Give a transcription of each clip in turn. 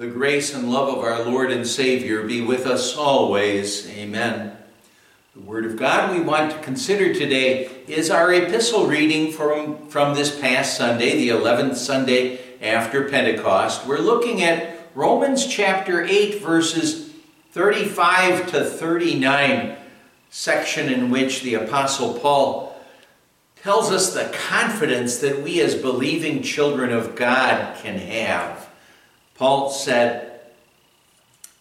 The grace and love of our Lord and Savior be with us always. Amen. The Word of God we want to consider today is our epistle reading from, from this past Sunday, the 11th Sunday after Pentecost. We're looking at Romans chapter 8, verses 35 to 39, section in which the Apostle Paul tells us the confidence that we as believing children of God can have. Paul said,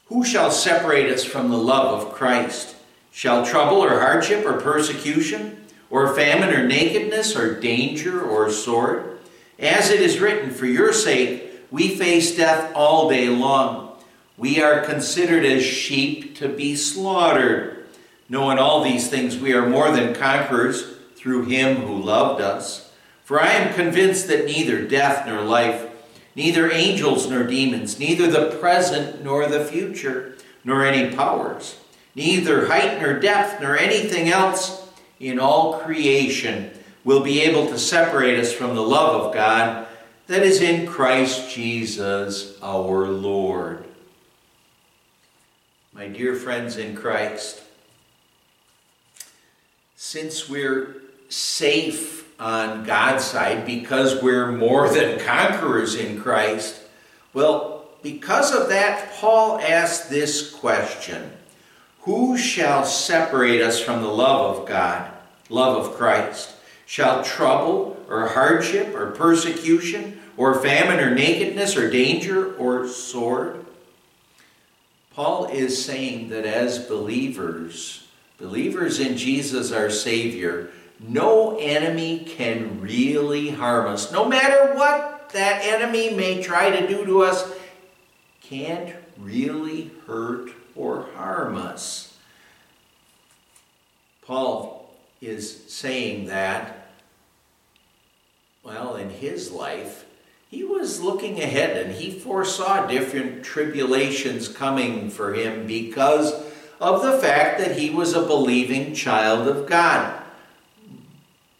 Who shall separate us from the love of Christ? Shall trouble or hardship or persecution, or famine or nakedness or danger or sword? As it is written, For your sake we face death all day long. We are considered as sheep to be slaughtered. Knowing all these things, we are more than conquerors through him who loved us. For I am convinced that neither death nor life, neither angels nor demons, neither the present nor the future, nor any powers, neither height nor depth, nor anything else in all creation will be able to separate us from the love of God that is in Christ Jesus our Lord. My dear friends in Christ, since we're safe on God's side because we're more than conquerors in Christ? Well, because of that, Paul asked this question Who shall separate us from the love of God, love of Christ? Shall trouble or hardship or persecution or famine or nakedness or danger or sword? Paul is saying that as believers, believers in Jesus our Savior, no enemy can really harm us. No matter what that enemy may try to do to us, can't really hurt or harm us. Paul is saying that, well, in his life, he was looking ahead and he foresaw different tribulations coming for him because of the fact that he was a believing child of God.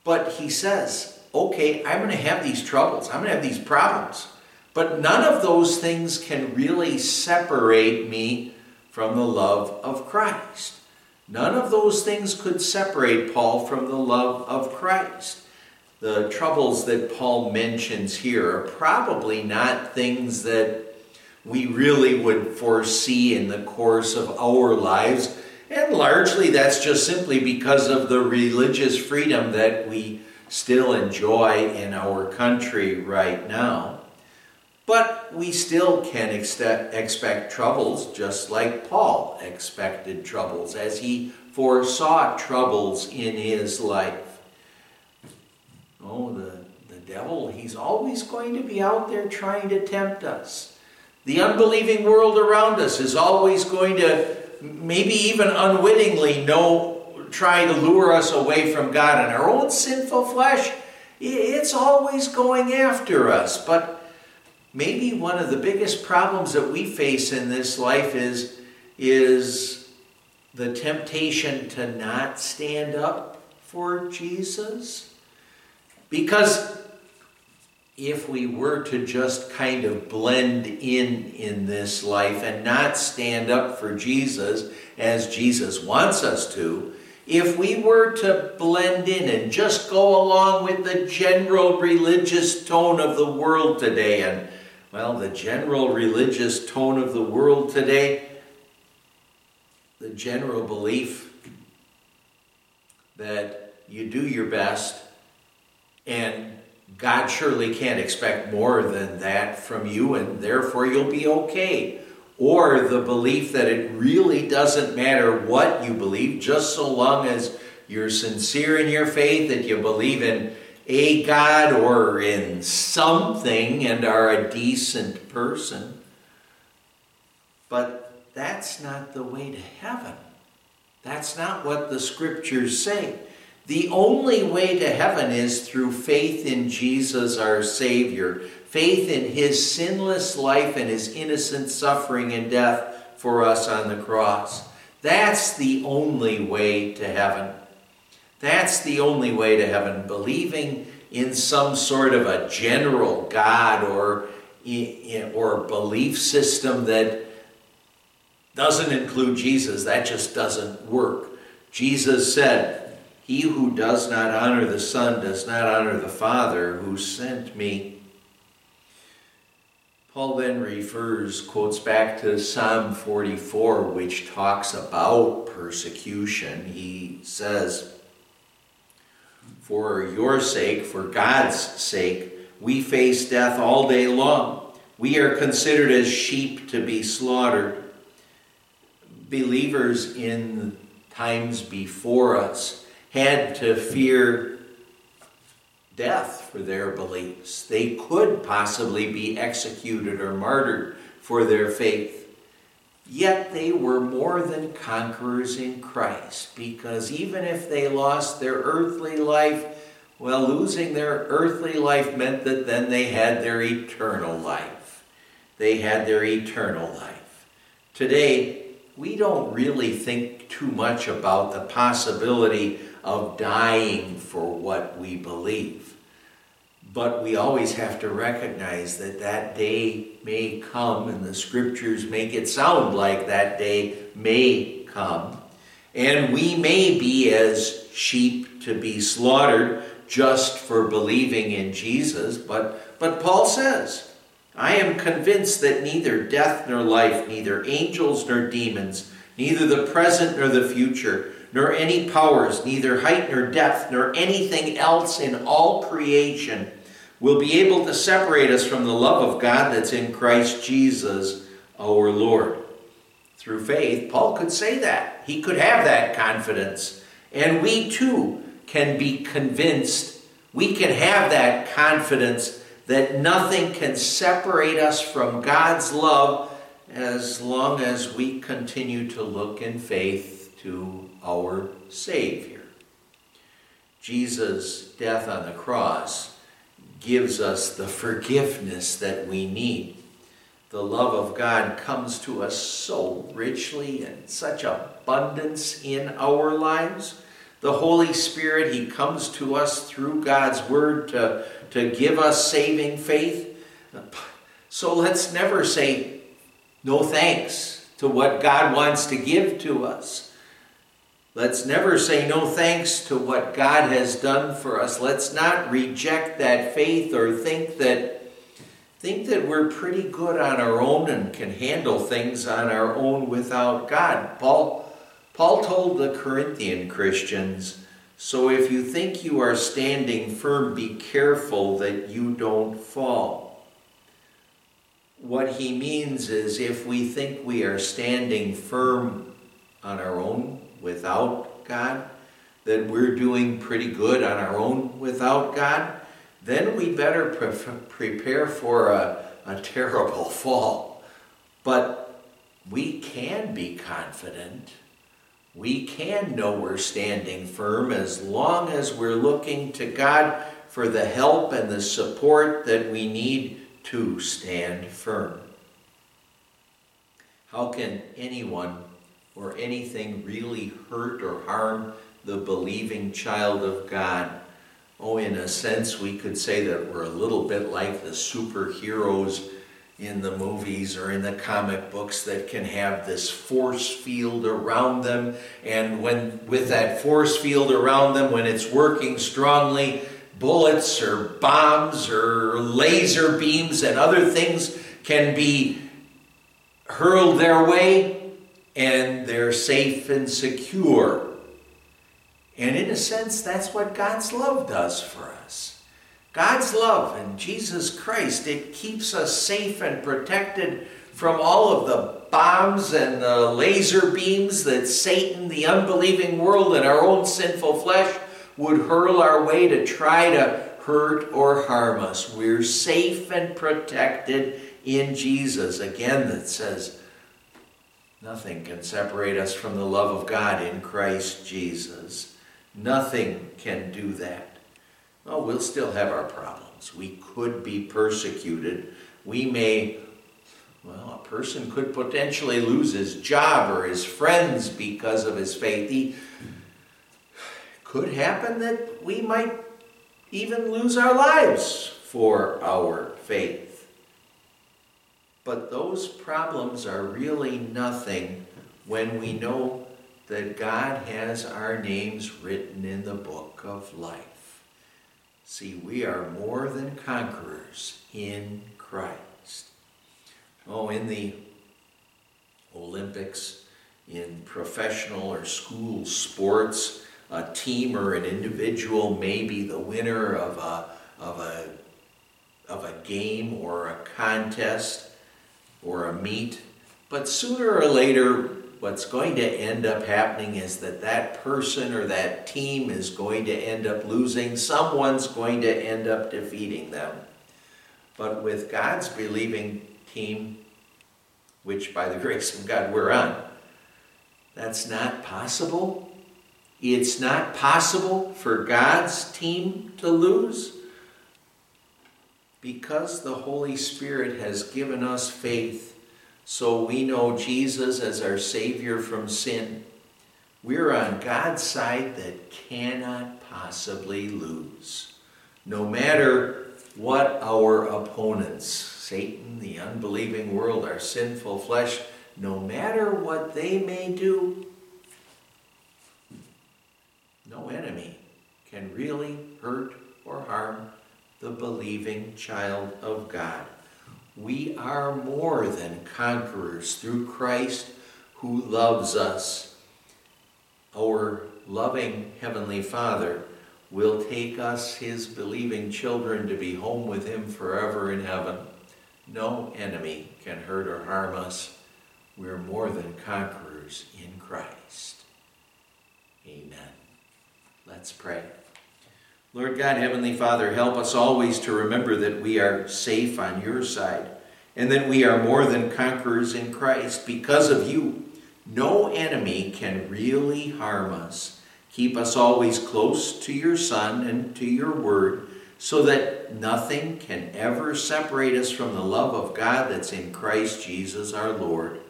But he says, okay, I'm going to have these troubles, I'm going to have these problems. But none of those things can really separate me from the love of Christ. None of those things could separate Paul from the love of Christ. The troubles that Paul mentions here are probably not things that we really would foresee in the course of our lives and largely that's just simply because of the religious freedom that we still enjoy in our country right now. But we still can expect troubles just like Paul expected troubles as he foresaw troubles in his life. Oh, the, the devil, he's always going to be out there trying to tempt us. The unbelieving world around us is always going to maybe even unwittingly know trying to lure us away from God and our own sinful flesh. It's always going after us. But maybe one of the biggest problems that we face in this life is is the temptation to not stand up for Jesus. Because if we were to just kind of blend in in this life and not stand up for Jesus as Jesus wants us to, if we were to blend in and just go along with the general religious tone of the world today, and well, the general religious tone of the world today, the general belief that you do your best and God surely can't expect more than that from you, and therefore you'll be okay. Or the belief that it really doesn't matter what you believe, just so long as you're sincere in your faith, that you believe in a God or in something and are a decent person. But that's not the way to heaven. That's not what the scriptures say. The only way to heaven is through faith in Jesus our Savior, faith in His sinless life and His innocent suffering and death for us on the cross. That's the only way to heaven. That's the only way to heaven. Believing in some sort of a general God or or belief system that doesn't include Jesus, that just doesn't work. Jesus said, He who does not honor the Son does not honor the Father who sent me. Paul then refers, quotes back to Psalm 44, which talks about persecution. He says, For your sake, for God's sake, we face death all day long. We are considered as sheep to be slaughtered believers in times before us had to fear death for their beliefs. They could possibly be executed or martyred for their faith. Yet they were more than conquerors in Christ because even if they lost their earthly life, well, losing their earthly life meant that then they had their eternal life. They had their eternal life. Today, we don't really think too much about the possibility of dying for what we believe. But we always have to recognize that that day may come, and the scriptures make it sound like that day may come. And we may be as sheep to be slaughtered just for believing in Jesus. But, but Paul says, I am convinced that neither death nor life, neither angels nor demons, neither the present nor the future, nor any powers, neither height nor depth, nor anything else in all creation will be able to separate us from the love of God that's in Christ Jesus our Lord. Through faith, Paul could say that. He could have that confidence. And we too can be convinced, we can have that confidence that nothing can separate us from God's love as long as we continue to look in faith to our Savior. Jesus' death on the cross gives us the forgiveness that we need. The love of God comes to us so richly and such abundance in our lives. The Holy Spirit, He comes to us through God's Word to to give us saving faith. So let's never say no thanks to what God wants to give to us. Let's never say no thanks to what God has done for us. Let's not reject that faith or think that think that we're pretty good on our own and can handle things on our own without God. Paul Paul told the Corinthian Christians, so if you think you are standing firm, be careful that you don't fall. What he means is if we think we are standing firm on our own without God, that we're doing pretty good on our own without God, then we better pre- prepare for a, a terrible fall. But we can be confident we can know we're standing firm as long as we're looking to God for the help and the support that we need to stand firm. How can anyone or anything really hurt or harm the believing child of God? Oh, in a sense, we could say that we're a little bit like the superheroes in the movies or in the comic books that can have this force field around them and when with that force field around them when it's working strongly bullets or bombs or laser beams and other things can be hurled their way and they're safe and secure and in a sense that's what God's love does for us God's love in Jesus Christ, it keeps us safe and protected from all of the bombs and the laser beams that Satan, the unbelieving world, and our own sinful flesh would hurl our way to try to hurt or harm us. We're safe and protected in Jesus. Again, that says, nothing can separate us from the love of God in Christ Jesus. Nothing can do that. Oh, we'll still have our problems. We could be persecuted. We may, well, a person could potentially lose his job or his friends because of his faith. He could happen that we might even lose our lives for our faith. But those problems are really nothing when we know that God has our names written in the book of life. See, we are more than conquerors in Christ. Oh, in the Olympics, in professional or school sports, a team or an individual may be the winner of a, of a, of a game or a contest or a meet, but sooner or later, what's going to end up happening is that that person or that team is going to end up losing. Someone's going to end up defeating them. But with God's believing team, which by the grace of God we're on, that's not possible. It's not possible for God's team to lose because the Holy Spirit has given us faith so we know Jesus as our Savior from sin. We're on God's side that cannot possibly lose. No matter what our opponents, Satan, the unbelieving world, our sinful flesh, no matter what they may do, no enemy can really hurt or harm the believing child of God. We are more than conquerors through Christ who loves us. Our loving Heavenly Father will take us, His believing children, to be home with Him forever in heaven. No enemy can hurt or harm us. We're more than conquerors in Christ. Amen. Let's pray. Lord God, Heavenly Father, help us always to remember that we are safe on your side and that we are more than conquerors in Christ because of you. No enemy can really harm us. Keep us always close to your Son and to your Word so that nothing can ever separate us from the love of God that's in Christ Jesus our Lord.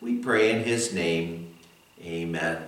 We pray in his name. Amen.